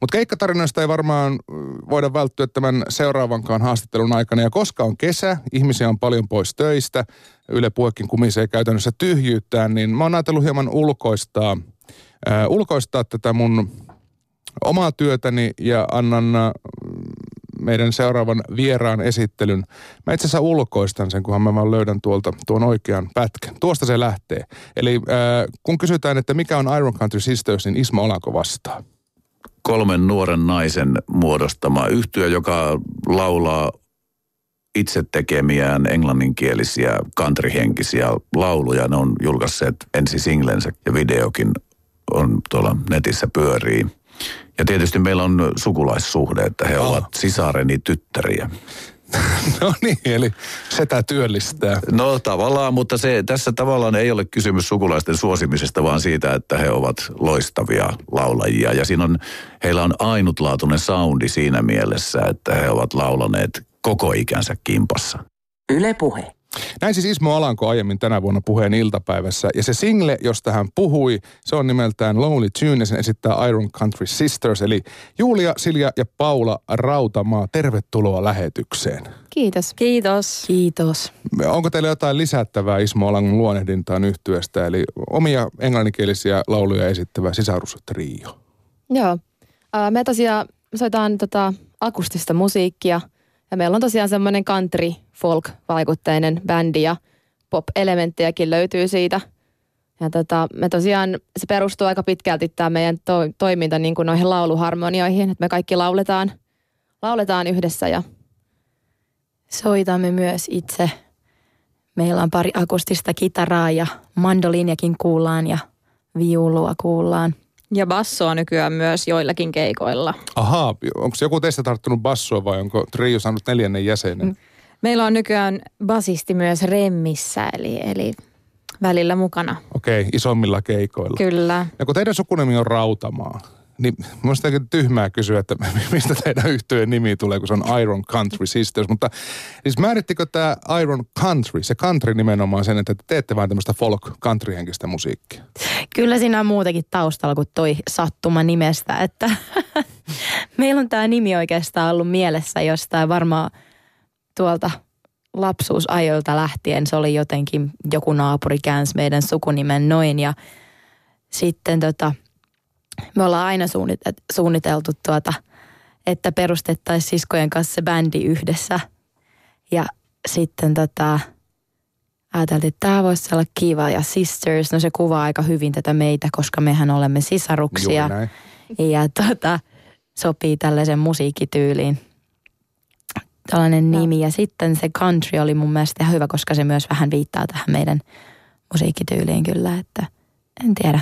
Mutta keikkatarinoista ei varmaan voida välttyä tämän seuraavankaan haastattelun aikana. Ja koska on kesä, ihmisiä on paljon pois töistä, Yle Puhekin kumisee käytännössä tyhjyyttään, niin mä oon ajatellut hieman ulkoistaa, äh, ulkoistaa tätä mun omaa työtäni ja annan äh, meidän seuraavan vieraan esittelyn. Mä itse asiassa ulkoistan sen, kunhan mä vaan löydän tuolta tuon oikean pätkän. Tuosta se lähtee. Eli äh, kun kysytään, että mikä on Iron Country Sisters, niin Ismo Olanko vastaa kolmen nuoren naisen muodostama yhtyö, joka laulaa itse tekemiään englanninkielisiä countryhenkisiä lauluja. Ne on julkaisseet ensi singlensä ja videokin on tuolla netissä pyörii. Ja tietysti meillä on sukulaissuhde, että he oh. ovat sisareni tyttäriä. no niin, eli setä työllistää. No tavallaan, mutta se, tässä tavallaan ei ole kysymys sukulaisten suosimisesta, vaan siitä, että he ovat loistavia laulajia. Ja siinä on, heillä on ainutlaatuinen soundi siinä mielessä, että he ovat laulaneet koko ikänsä kimpassa. Yle puhe. Näin siis Ismo Alanko aiemmin tänä vuonna puheen iltapäivässä. Ja se single, josta hän puhui, se on nimeltään Lonely Tune ja sen esittää Iron Country Sisters. Eli Julia, Silja ja Paula Rautamaa, tervetuloa lähetykseen. Kiitos. Kiitos. Kiitos. Onko teillä jotain lisättävää Ismo Alangon luonnehdintaan yhtyeestä, eli omia englanninkielisiä lauluja esittävä sisarustrio? Joo. me tosiaan soitaan tota akustista musiikkia – ja meillä on tosiaan semmoinen country folk-vaikutteinen bändi ja pop-elementtejäkin löytyy siitä. Ja tota, me tosiaan, se perustuu aika pitkälti tämä meidän to- toiminta niin kuin noihin lauluharmonioihin, että me kaikki lauletaan, lauletaan yhdessä ja soitamme myös itse. Meillä on pari akustista kitaraa ja mandoliiniakin kuullaan ja viulua kuullaan. Ja bassoa nykyään myös joillakin keikoilla. Ahaa, onko joku teistä tarttunut bassoa vai onko trio saanut neljännen jäsenen? Meillä on nykyään basisti myös remmissä, eli, eli välillä mukana. Okei, okay, isommilla keikoilla. Kyllä. Ja kun teidän sukunimi on Rautamaa, niin minusta tyhmää kysyä, että mistä teidän yhtyeen nimi tulee, kun se on Iron Country Sisters. Mutta siis määrittikö tämä Iron Country, se country nimenomaan sen, että te teette vain tämmöistä folk country-henkistä musiikkia? Kyllä siinä on muutakin taustalla kuin toi sattuma nimestä, että meillä on tämä nimi oikeastaan ollut mielessä jostain varmaan tuolta lapsuusajoilta lähtien. Se oli jotenkin, joku naapuri käänsi meidän sukunimen noin ja sitten tota – me ollaan aina suunniteltu tuota, että perustettaisiin siskojen kanssa se bändi yhdessä. Ja sitten tota, ajateltiin, että tämä voisi olla kiva. Ja Sisters, no se kuvaa aika hyvin tätä meitä, koska mehän olemme sisaruksia. Ja tota, sopii tällaisen musiikkityyliin tällainen no. nimi. Ja sitten se country oli mun mielestä ihan hyvä, koska se myös vähän viittaa tähän meidän musiikkityyliin kyllä, että en tiedä.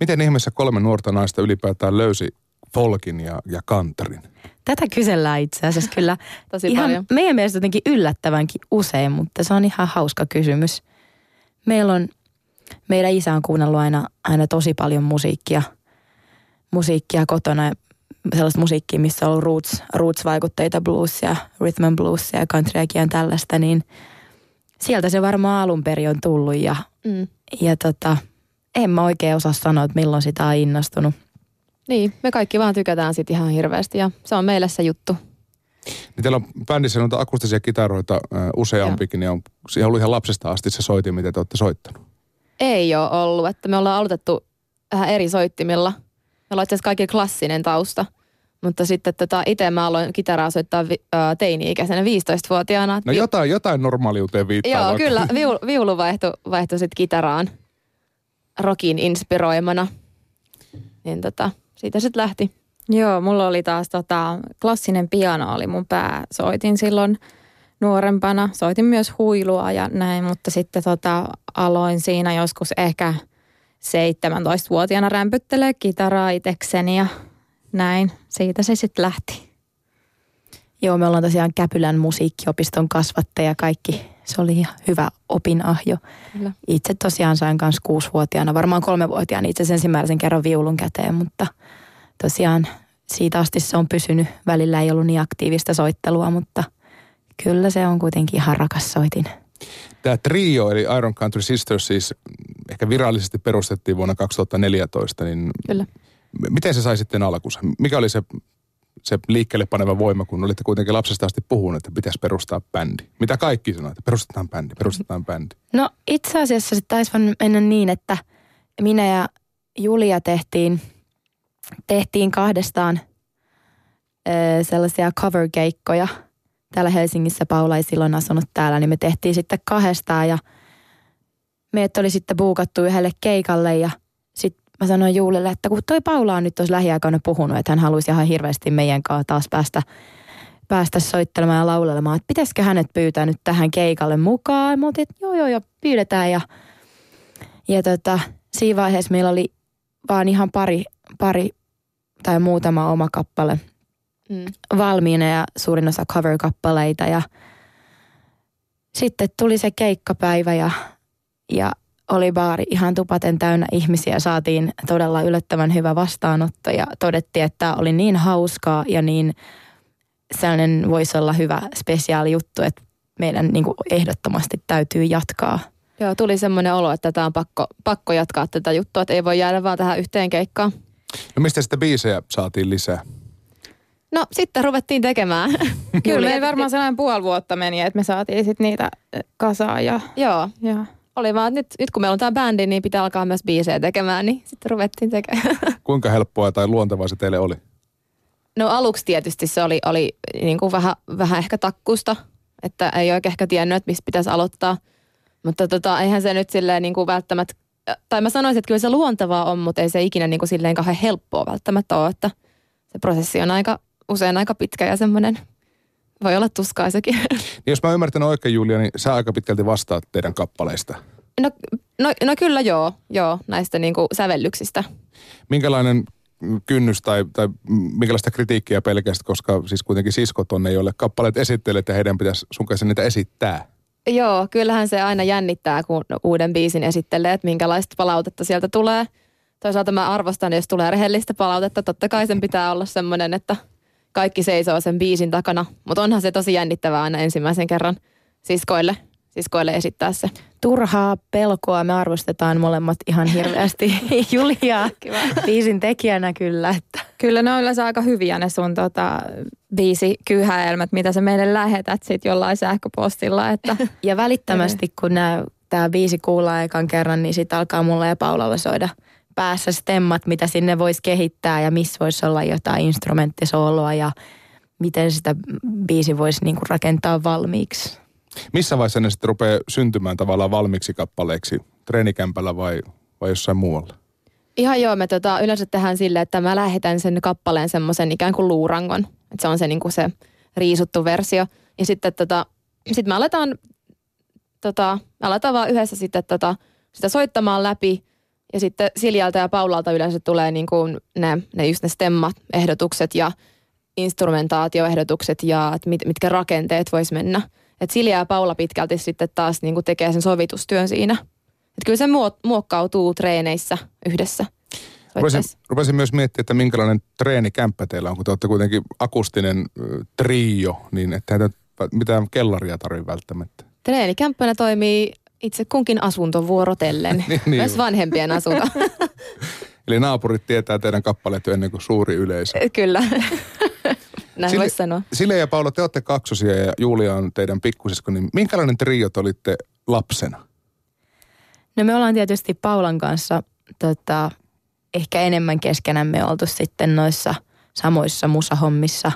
Miten ihmeessä kolme nuorta naista ylipäätään löysi folkin ja, ja kantarin? Tätä kysellään itse asiassa kyllä Tosi ihan paljon. meidän mielestä jotenkin yllättävänkin usein, mutta se on ihan hauska kysymys. Meillä on, meidän isä on kuunnellut aina, aina tosi paljon musiikkia, musiikkia kotona. Sellaista musiikkia, missä on ollut roots, roots-vaikutteita, bluesia, rhythm and bluesia ja countryakin ja tällaista, niin sieltä se varmaan alun perin on tullut ja, mm. ja tota, en mä oikein osaa sanoa, että milloin sitä on innostunut. Niin, me kaikki vaan tykätään sit ihan hirveästi ja se on meille se juttu. Niin teillä on bändissä noita akustisia kitaroita äh, useampikin ja on, siihen ollut ihan lapsesta asti se soitin, mitä te olette soittanut. Ei ole ollut, että me ollaan aloitettu vähän eri soittimilla. Me ollaan itse kaikki klassinen tausta. Mutta sitten tota, itse mä aloin kitaraa soittaa vi, äh, teini-ikäisenä 15-vuotiaana. No jotain, jotain normaaliuteen viittaa. Joo, vaikka. kyllä. Viul, viulu vaihtui, vaihtui sitten kitaraan rockin inspiroimana. Niin tota, siitä sitten lähti. Joo, mulla oli taas tota, klassinen piano oli mun pää. Soitin silloin nuorempana. Soitin myös huilua ja näin, mutta sitten tota, aloin siinä joskus ehkä 17-vuotiaana rämpyttelee kitaraa itekseni ja näin. Siitä se sitten lähti. Joo, me ollaan tosiaan Käpylän musiikkiopiston kasvattaja kaikki se oli ihan hyvä opinahjo. Kyllä. Itse tosiaan sain myös kuusivuotiaana, varmaan kolmevuotiaana itse asiassa ensimmäisen kerran viulun käteen, mutta tosiaan siitä asti se on pysynyt. Välillä ei ollut niin aktiivista soittelua, mutta kyllä se on kuitenkin ihan rakas soitin. Tämä trio, eli Iron Country Sisters, siis ehkä virallisesti perustettiin vuonna 2014, niin Kyllä. Miten se sai sitten alkunsa? Mikä oli se, se liikkeelle paneva voima, kun olitte kuitenkin lapsesta asti puhuneet, että pitäisi perustaa bändi? Mitä kaikki sanoivat, että perustetaan bändi, perustetaan bändi? No itse asiassa se taisi vaan mennä niin, että minä ja Julia tehtiin, tehtiin kahdestaan ö, sellaisia cover-keikkoja. Täällä Helsingissä Paula ei silloin asunut täällä, niin me tehtiin sitten kahdestaan ja meidät oli sitten buukattu yhdelle keikalle ja mä sanoin Juulille, että kun toi Paula on nyt tuossa lähiaikoina puhunut, että hän haluaisi ihan hirveästi meidän kanssa taas päästä, päästä soittelemaan ja laulelemaan, että pitäisikö hänet pyytää nyt tähän keikalle mukaan. Mä oltiin, että joo joo joo, pyydetään ja, ja tota, siinä vaiheessa meillä oli vaan ihan pari, pari tai muutama oma kappale Mm. valmiina ja suurin osa cover-kappaleita ja sitten tuli se keikkapäivä ja, ja oli baari ihan tupaten täynnä ihmisiä. Saatiin todella yllättävän hyvä vastaanotto ja todettiin, että oli niin hauskaa ja niin sellainen voisi olla hyvä spesiaali juttu, että meidän niin kuin ehdottomasti täytyy jatkaa. Joo, tuli semmoinen olo, että tämä on pakko, pakko jatkaa tätä juttua, että ei voi jäädä vaan tähän yhteen keikkaan. No mistä sitten biisejä saatiin lisää? No sitten ruvettiin tekemään. Kyllä meillä varmaan sellainen puoli vuotta meni, että me saatiin sitten niitä kasaan ja, Joo, ja oli vaan, että nyt, nyt kun meillä on tämä bändi, niin pitää alkaa myös biisejä tekemään, niin sitten ruvettiin tekemään. Kuinka helppoa tai luontevaa se teille oli? No aluksi tietysti se oli, oli niin kuin vähän, vähän ehkä takkusta, että ei oikein ehkä tiennyt, että mistä pitäisi aloittaa. Mutta tota, eihän se nyt silleen niin kuin välttämättä, tai mä sanoisin, että kyllä se luontevaa on, mutta ei se ikinä niin kuin silleen kauhean helppoa välttämättä ole, että se prosessi on aika, usein aika pitkä ja semmoinen, voi olla tuskaisekin. Niin jos mä oon ymmärtänyt oikein, Julia, niin sä aika pitkälti vastaat teidän kappaleista. No, no, no kyllä joo, joo, näistä niin kuin sävellyksistä. Minkälainen kynnys tai, tai minkälaista kritiikkiä pelkästään, koska siis kuitenkin siskot on ne, joille kappaleet esittelet ja heidän pitäisi sun kanssa niitä esittää. Joo, kyllähän se aina jännittää, kun uuden biisin esittelee, että minkälaista palautetta sieltä tulee. Toisaalta mä arvostan, jos tulee rehellistä palautetta. Totta kai sen pitää olla semmoinen, että kaikki seisoo sen biisin takana. Mutta onhan se tosi jännittävää aina ensimmäisen kerran siskoille, siskoille esittää se. Turhaa pelkoa me arvostetaan molemmat ihan hirveästi Juliaa biisin tekijänä kyllä. Että. kyllä ne on yleensä aika hyviä ne sun tota, biisi kyhäelmät, mitä sä meille lähetät sit jollain sähköpostilla. Että Ja välittömästi kun tämä biisi kuullaan ekan kerran, niin sitten alkaa mulle ja Paulalla soida päässä stemmat, mitä sinne voisi kehittää ja missä voisi olla jotain instrumenttisooloa ja miten sitä biisi voisi niinku rakentaa valmiiksi. Missä vaiheessa ne sitten rupeaa syntymään tavallaan valmiiksi kappaleeksi? Treenikämpällä vai, vai jossain muualla? Ihan joo, me tota, yleensä tehdään silleen, että mä lähetän sen kappaleen semmoisen ikään kuin luurangon. Että se on se, niin kuin se riisuttu versio. Ja sitten tota, sit me aletaan, tota, me aletaan vaan yhdessä sitten tota, sitä soittamaan läpi. Ja sitten Siljalta ja Paulalta yleensä tulee niin kuin ne, ne just ne stemmat, ehdotukset ja instrumentaatioehdotukset ja että mit, mitkä rakenteet vois mennä. Et Silja ja Paula pitkälti sitten taas niin kuin tekee sen sovitustyön siinä. Et kyllä se muo- muokkautuu treeneissä yhdessä. Rupesin, rupesin myös miettimään, että minkälainen treenikämppä teillä on, kun te olette kuitenkin akustinen trio, niin te mitään kellaria tarvitse välttämättä. Treenikämppänä toimii itse kunkin asunto vuorotellen. Niin, niin Myös vanhempien asunto. Eli naapurit tietää teidän kappaleet jo ennen kuin suuri yleisö. Kyllä. Näin Sille- voisi sanoa. Sille ja Paula, te olette kaksosia ja Julia on teidän pikkusisko, niin minkälainen trio te olitte lapsena? No me ollaan tietysti Paulan kanssa tota, ehkä enemmän keskenämme oltu sitten noissa samoissa musahommissa.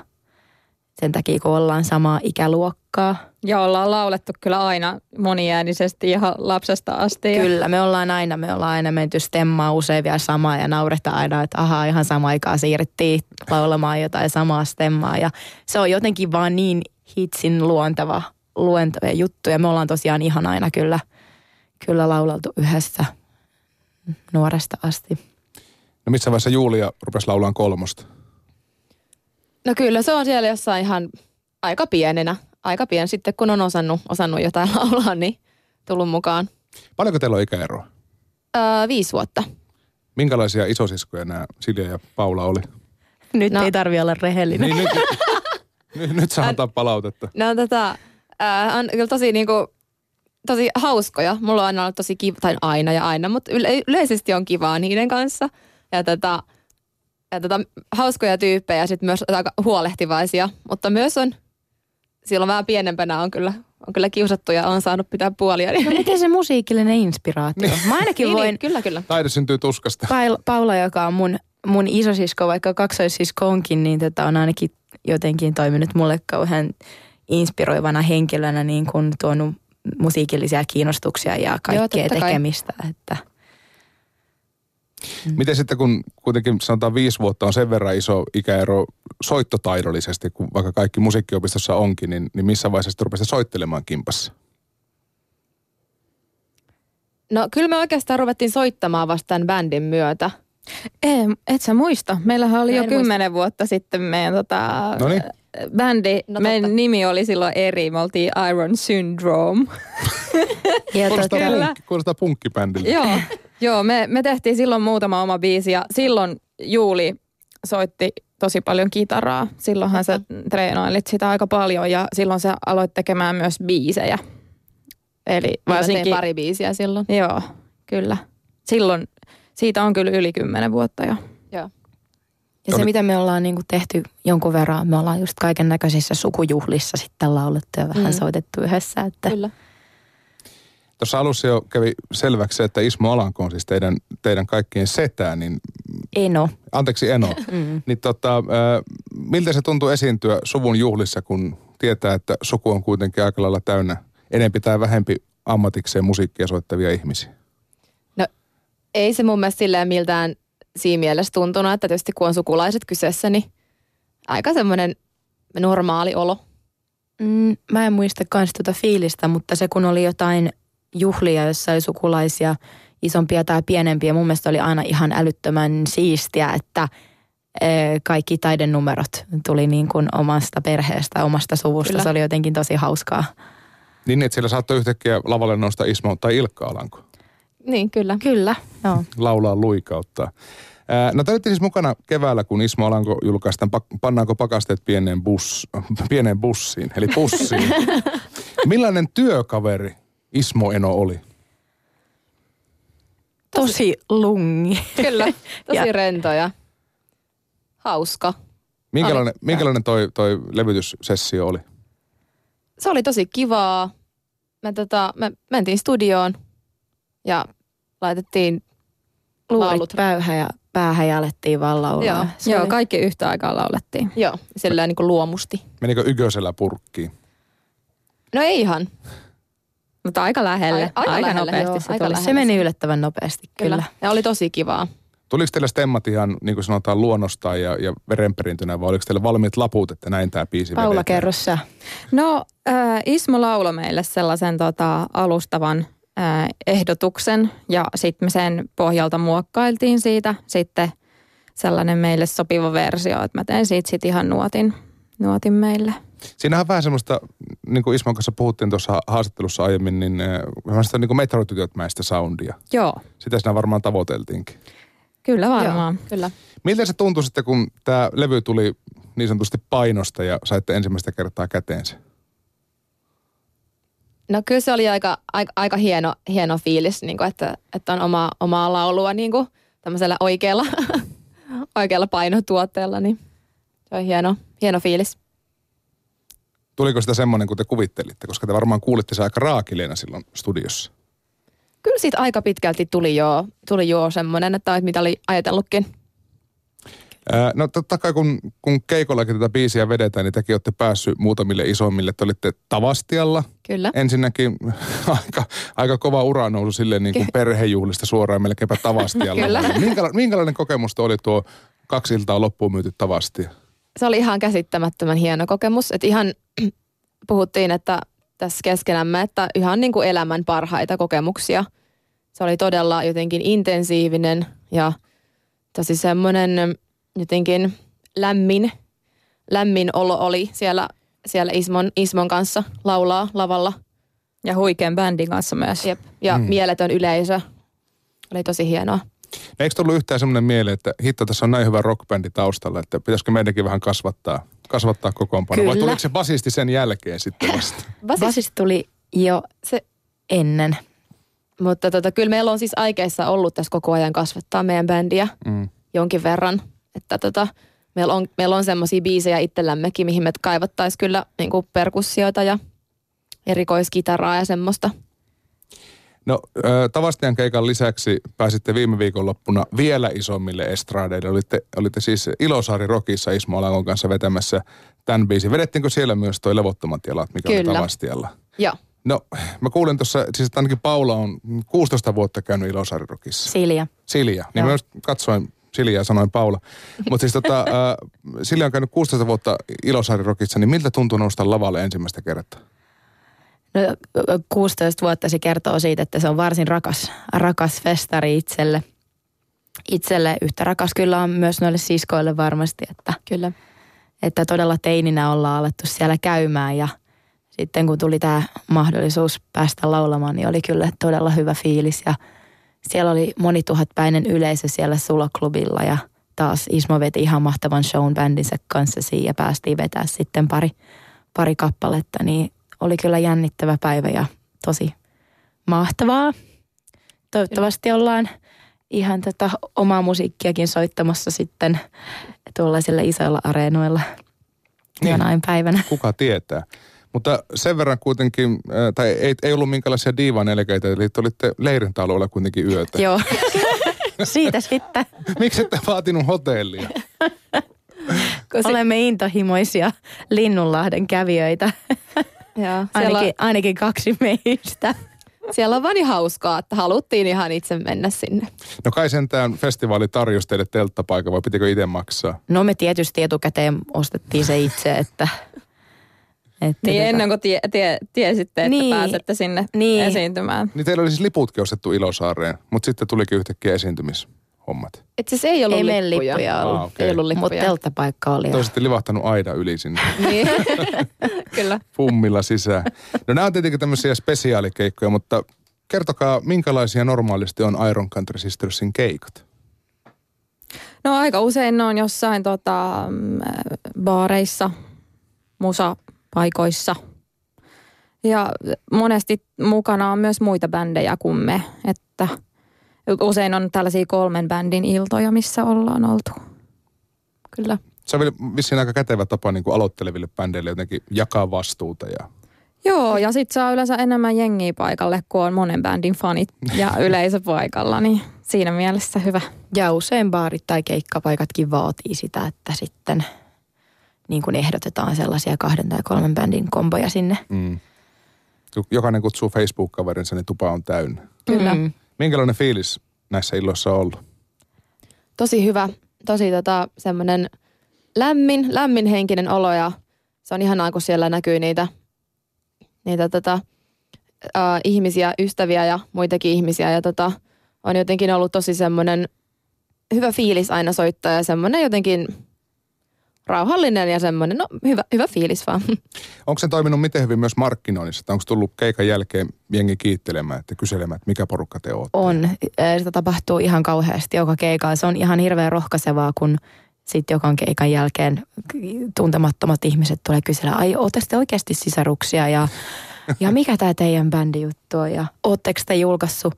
Sen takia, kun ollaan samaa ikäluokkaa. ja ollaan laulettu kyllä aina moniäänisesti ihan lapsesta asti. Ja Kyllä, me ollaan aina, me ollaan aina menty stemmaa usein vielä samaa ja nauretaan aina, että ahaa, ihan sama aikaa siirrettiin laulamaan jotain samaa stemmaa. Ja se on jotenkin vaan niin hitsin luonteva luento ja juttu. Ja me ollaan tosiaan ihan aina kyllä, kyllä laulaltu yhdessä nuoresta asti. No missä vaiheessa Julia rupesi laulaan kolmosta? No kyllä se on siellä jossain ihan aika pienenä. Aika pieni sitten, kun on osannut, osannut jotain laulaa, niin tullut mukaan. Paljonko teillä on ikäeroa? Öö, viisi vuotta. Minkälaisia isosiskoja nämä Silja ja Paula oli? Nyt No. no. ei tarvi olla rehellinen. Niin, nyt, nyt, nyt saa antaa palautetta. On tätä, ää, on kyllä tosi niinku, tosi hauskoja. Mulla on aina ollut tosi kiva, tai aina ja aina, mutta yle, yleisesti on kivaa niiden kanssa. Ja tätä, ja tota, hauskoja tyyppejä ja sitten myös aika huolehtivaisia, mutta myös on, silloin vähän pienempänä on kyllä, on kyllä kiusattu ja on saanut pitää puolia. Niin, No miten se musiikillinen inspiraatio? Mä ainakin niin, voin, niin, kyllä, kyllä. Taide syntyy tuskasta. Paula, Paula, joka on mun, mun isosisko, vaikka kaksoissisko onkin, niin tota on ainakin jotenkin toiminut mulle kauhean inspiroivana henkilönä niin kuin tuonut musiikillisia kiinnostuksia ja kaikkea totta kai. tekemistä. Että Miten sitten, kun kuitenkin sanotaan viisi vuotta on sen verran iso ikäero soittotaidollisesti, kun vaikka kaikki musiikkiopistossa onkin, niin, niin missä vaiheessa rupesit soittelemaan kimpassa? No kyllä me oikeastaan ruvettiin soittamaan vasta tämän bändin myötä. Ei, et sä muista. Meillähän oli Mä jo kymmenen vuotta sitten meidän tota, Noniin. bändi. No meidän totta. nimi oli silloin eri. Me oltiin Iron Syndrome. ja Kuulostaa, Kyllä. punkki, kuulostaa punkkibändiltä. Joo, joo me, me tehtiin silloin muutama oma biisi ja silloin Juuli soitti tosi paljon kitaraa. Silloinhan sä treenailit sitä aika paljon ja silloin sä aloit tekemään myös biisejä. Eli varsinkin... pari biisiä silloin. Joo, kyllä. Silloin, siitä on kyllä yli kymmenen vuotta jo. Joo. Ja se, mitä me ollaan niinku tehty jonkun verran, me ollaan just kaiken näköisissä sukujuhlissa sitten laulettu ja vähän mm. soitettu yhdessä. Että Kyllä. Tuossa alussa jo kävi selväksi se, että Ismo Alanko on siis teidän, teidän kaikkien setää, niin Eno. anteeksi Eno, Mm. niin tota, miltä se tuntuu esiintyä suvun juhlissa, kun tietää, että suku on kuitenkin aika lailla täynnä enempi tai vähempi ammatikseen musiikkia soittavia ihmisiä? Ei se mun mielestä silleen miltään siinä mielessä tuntunut, että tietysti kun on sukulaiset kyseessä, niin aika semmoinen normaali olo. Mm, mä en muista kans tuota fiilistä, mutta se kun oli jotain juhlia, jossa oli sukulaisia isompia tai pienempiä, mun mielestä oli aina ihan älyttömän siistiä, että kaikki taidenumerot tuli niin kuin omasta perheestä, omasta suvusta. Kyllä. Se oli jotenkin tosi hauskaa. Niin, että siellä saattoi yhtäkkiä lavalle nousta Ismo tai Ilkka Alanko Niin, kyllä. Kyllä, joo. laulaa luikauttaa. Ää, No te olitte siis mukana keväällä, kun Ismo Alanko julkaistaan pak- Pannaanko pakasteet pieneen, bus, pieneen bussiin, eli bussiin. Millainen työkaveri Ismo Eno oli? Tosi lungi. Kyllä. Tosi rento ja hauska. Minkälainen, minkälainen toi, toi levytyssessio oli? Se oli tosi kivaa. Me, tota, me mentiin studioon ja laitettiin Luurit laulut. päähän ja päähän ja alettiin vaan laulaa. Joo. Se Joo, oli- kaikki yhtä aikaa laulettiin. Joo, sillä niin kuin luomusti. Menikö Ygösellä purkkiin? No ei ihan. Mutta aika lähelle. Ai- aika aika lähelle, nopeasti joo, se aika tuli. lähelle. Se meni yllättävän nopeasti, kyllä. Kyllä. Ja oli tosi kivaa. Tuliko teillä stemmat ihan, niin kuin sanotaan, luonnostaan ja, ja verenperintönä, vai oliko teillä valmiit laput, että näin tämä biisi Paula, vedetään? kerro sä. No äh, Ismo lauloi meille sellaisen tota, alustavan äh, ehdotuksen ja sitten me sen pohjalta muokkailtiin siitä sitten sellainen meille sopiva versio, että mä tein siitä sitten ihan nuotin, nuotin meille. Siinähän on vähän semmoista, niin kuin Ismon kanssa puhuttiin tuossa haastattelussa aiemmin, niin äh, vähän sitä niin kuin metrotytötmäistä soundia. Joo, Sitä siinä varmaan tavoiteltiinkin. kyllä varmaan. Joo, kyllä. Miltä se tuntui sitten, kun tämä levy tuli niin sanotusti painosta ja saitte ensimmäistä kertaa käteensä? No kyllä se oli aika, aika, aika hieno, hieno fiilis, niin kuin, että, että on oma, omaa laulua niin kuin, tämmöisellä oikealla, oikealla painotuotteella, niin se on hieno, hieno fiilis. Tuliko sitä semmoinen, kun te kuvittelitte? Koska te varmaan kuulitte se aika raakileena silloin studiossa. Kyllä siitä aika pitkälti tuli jo, tuli jo semmoinen, että mitä oli ajatellutkin. Ää, No totta kai kun, kun keikollakin tätä biisiä vedetään, niin tekin olette päässyt muutamille isommille. Te olitte Tavastialla. Kyllä. Ensinnäkin aika, aika kova uranousu silleen niin kuin perhejuhlista suoraan melkeinpä Tavastialla. Kyllä. Minkäla, minkälainen kokemus oli tuo kaksi iltaa loppuun myyty Tavastia? Se oli ihan käsittämättömän hieno kokemus. Että ihan puhuttiin, että tässä keskenämme, että ihan niin kuin elämän parhaita kokemuksia. Se oli todella jotenkin intensiivinen ja tosi semmoinen jotenkin lämmin, lämmin olo oli siellä, siellä Ismon, Ismon kanssa laulaa lavalla. Ja huikean bändin kanssa myös. Jep. Ja Mm. mm. mieletön yleisö. Oli tosi hienoa. Eikö tullut yhtään semmoinen mieleen, että hitto, tässä on näin hyvä rockbändi taustalla, että pitäisikö meidänkin vähän kasvattaa, kasvattaa kokoonpanoa? Vai tuliko se basisti sen jälkeen sitten vasta? Basis, Basis tuli jo se, ennen. mutta tota, kyllä meillä on siis aikeissa ollut tässä koko ajan kasvattaa meidän bändiä Mm. jonkin verran. Että tota, meillä on, meillä on semmoisia biisejä itsellämmekin, mihin me kaivattaisiin kyllä niin perkussioita ja erikoiskitaraa ja semmoista. No Tavastian keikan lisäksi pääsitte viime viikonloppuna vielä isommille estradeille. Olitte, olitte siis Ilosaari Rokissa Ismo Alangon kanssa vetämässä tämän biisin. Vedettiinkö siellä myös toi Levottomat jalat, mikä Kyllä. oli Tavastialla? Joo. No, mä kuulin tuossa, siis että ainakin Paula on 16 vuotta käynyt Ilosaari Rokissa. Silja. Silja. Niin Joo. mä katsoin Silja ja sanoin Paula. Mutta siis tota, äh, Silja on käynyt 16 vuotta Ilosaari Rokissa, niin miltä tuntuu nousta lavalle ensimmäistä kertaa? No, 16 vuotta se kertoo siitä, että se on varsin rakas, rakas festari itselle. Itselle yhtä rakas kyllä on myös noille siskoille varmasti, että, kyllä. että todella teininä ollaan alettu siellä käymään ja sitten kun tuli tämä mahdollisuus päästä laulamaan, niin oli kyllä todella hyvä fiilis ja siellä oli monituhatpäinen yleisö siellä Suloklubilla ja taas Ismo veti ihan mahtavan shown bändinsä kanssa siinä ja päästiin vetää sitten pari, pari kappaletta, niin oli kyllä jännittävä päivä ja tosi mahtavaa. Toivottavasti ollaan ihan tätä omaa musiikkiakin soittamassa sitten tuollaisilla isoilla areenoilla niin. jonain päivänä. Kuka tietää. Mutta sen verran kuitenkin, äh, tai ei, ei ollut minkälaisia diivan elkeitä, eli te olitte leirintäalueella kuitenkin yötä. Joo, siitä sitten. Miksi ette vaatinut hotellia? Olemme intohimoisia Linnunlahden kävijöitä. Joo, ainakin, on, ainakin kaksi meistä. Siellä on vaan niin hauskaa, että haluttiin ihan itse mennä sinne. No kai sentään festivaali tarjosi teille telttapaikan, vai pitikö itse maksaa? No me tietysti etukäteen ostettiin se itse, että... että niin tota... ennen kuin tie, tie, tiesitte, että niin, pääsette sinne niin. esiintymään. Niin teillä oli siis liputkin ostettu Ilosaareen, mutta sitten tulikin yhtäkkiä esiintymis hommat. Et siis ei ollut ei lippuja. lippuja ollut. Ah, okay. Ei ollut lippuja. Mutta telttapaikka oli. Toisitte livahtanut aida yli sinne. niin, kyllä. Pummilla sisään. No nämä on tietenkin tämmöisiä spesiaalikeikkoja, mutta kertokaa, minkälaisia normaalisti on Iron Country Sistersin keikat? No aika usein ne on jossain tota, mm, baareissa, musapaikoissa. Ja monesti mukana on myös muita bändejä kuin me, että – Usein on tällaisia kolmen bändin iltoja, missä ollaan oltu. Kyllä. Se on vissiin aika kätevä tapa niin kuin aloitteleville bändeille jotenkin jakaa vastuuta ja Joo, ja sitten saa yleensä enemmän jengiä paikalle, kun on monen bändin fanit ja yleisö paikalla, niin siinä mielessä hyvä. Ja usein baarit tai keikkapaikatkin vaatii sitä, että sitten niin kuin ehdotetaan sellaisia kahden tai kolmen bändin komboja sinne. Mm. Jokainen kutsuu Facebook-kaverinsa, niin tupa on täynnä. Kyllä. Mm. Minkälainen fiilis näissä illoissa on ollut? Tosi hyvä. Tosi tota, semmoinen lämmin, lämminhenkinen olo ja se on ihanaa, kun siellä näkyy niitä, niitä tota, äh, ihmisiä, ystäviä ja muitakin ihmisiä. Ja tota, on jotenkin ollut tosi semmoinen hyvä fiilis aina soittaa ja semmoinen jotenkin rauhallinen ja semmoinen, no hyvä, hyvä fiilis vaan. Onko se toiminut miten hyvin myös markkinoinnissa? Onko tullut keikan jälkeen jengi kiittelemään, että kyselemään, että mikä porukka te olette? On. Sitä tapahtuu ihan kauheasti joka keikalla. Se on ihan hirveän rohkaisevaa, kun sitten joka keikan jälkeen tuntemattomat ihmiset tulee kyselemään, ai ootte sitten oikeasti sisaruksia ja, ja mikä tämä teidän bändi juttu on ja ootteko te julkaissut,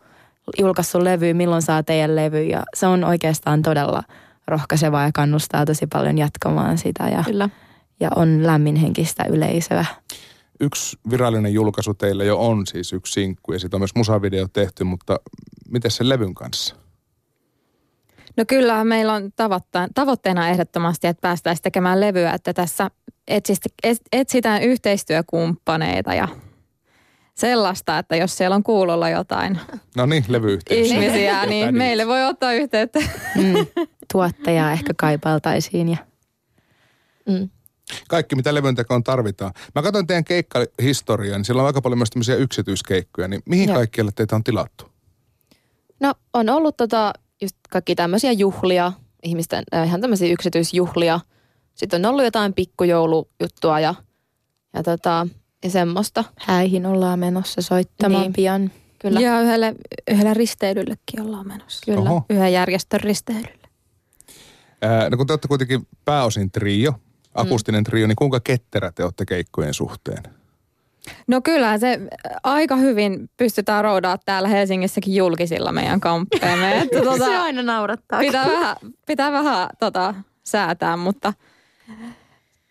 julkaissut levy, milloin saa teidän levy ja se on oikeastaan todella – rohkaisevaa ja kannustaa tosi paljon jatkamaan sitä ja, Kyllä. ja on lämminhenkistä yleisöä. Yksi virallinen julkaisu teille jo on siis yksi sinkku ja siitä on myös musavideo tehty, mutta miten sen levyn kanssa? No kyllä meillä on tavoitteena ehdottomasti, että päästäisiin tekemään levyä, että tässä etsitään yhteistyökumppaneita ja sellaista, että jos siellä on kuulolla jotain no niin, ihmisiä, niin meille voi ottaa yhteyttä. Mm, tuottajaa ehkä kaipaltaisiin. Ja... Mm. Kaikki, mitä levyntekoon tarvitaan. Mä katson teidän keikkahistoriaa, niin siellä on aika paljon myös tämmöisiä yksityiskeikkoja. Niin mihin kaikkialle teitä on tilattu? No on ollut tota, just kaikki tämmöisiä juhlia, ihmisten äh, ihan tämmöisiä yksityisjuhlia. Sitten on ollut jotain pikkujoulujuttua ja, ja tota, ja semmoista. Häihin ollaan menossa soittamaan niin. pian. Kyllä. Ja yhdelle, yhdelle risteilyllekin ollaan menossa. Kyllä, Oho. yhden järjestön risteilylle. No kun te olette kuitenkin pääosin trio, akustinen mm. trio, niin kuinka ketterä te olette keikkojen suhteen? No kyllä se aika hyvin pystytään roudaa täällä Helsingissäkin julkisilla meidän kamppeemme. Että, tuota, se aina naurattaa. Pitää vähän, pitää vähän tota, säätää, mutta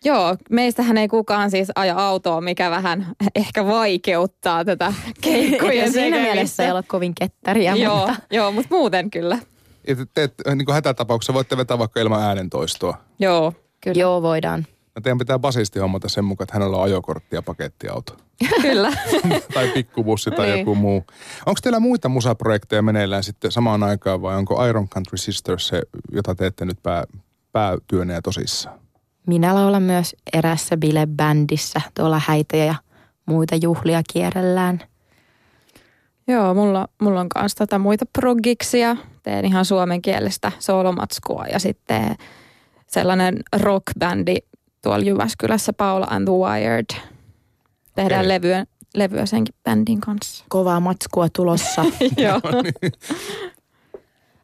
Joo, meistähän ei kukaan siis aja autoa, mikä vähän ehkä vaikeuttaa tätä keikkojen siinä mielessä ei ole kovin ketteriä, joo, mutta joo, mutta muuten kyllä. Ja te, te, niin kuin hätätapauksessa voitte vetää vaikka ilman äänentoistoa. Joo, Kyllä. joo voidaan. No teidän pitää basisti hommata sen mukaan, että hänellä on ajokortti ja pakettiauto. kyllä. tai pikkubussi tai Niin. joku muu. Onko teillä muita musaprojekteja meneillään sitten samaan aikaan vai onko Iron Country Sisters se, jota teette nyt pää, päätyönä ja tosissaan? Minä laulan myös erässä bilebändissä tuolla häitä ja muita juhlia kierrellään. Joo, mulla, mulla on myös tota muita proggiksia. Teen ihan suomenkielistä soolomatskua ja sitten sellainen rockbändi tuolla Jyväskylässä, Paula and the Wired. Tehdään Okei. levyä, levyä senkin bändin kanssa. Kovaa matskua tulossa. Joo.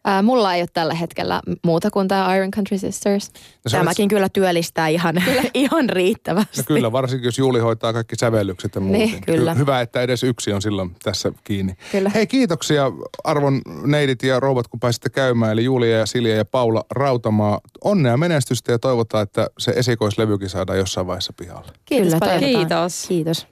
Ää, mulla ei ole tällä hetkellä muuta kuin tämä Iron Country Sisters. No Tämäkin kyllä työllistää ihan, ihan riittävästi. No kyllä, varsinkin jos Juuli hoitaa kaikki sävellykset ja muut. Niin, kyllä. Hyvä, että edes yksi on silloin tässä kiinni. Kyllä. Hei, kiitoksia arvon neidit ja rouvat, kun pääsitte käymään. Eli Julia ja Silja ja Paula Rautamaa. Onnea menestystä ja toivotaan, että se esikoislevykin saadaan jossain vaiheessa pihalle. Kiitos Kyllä. Kiitos. Kiitos.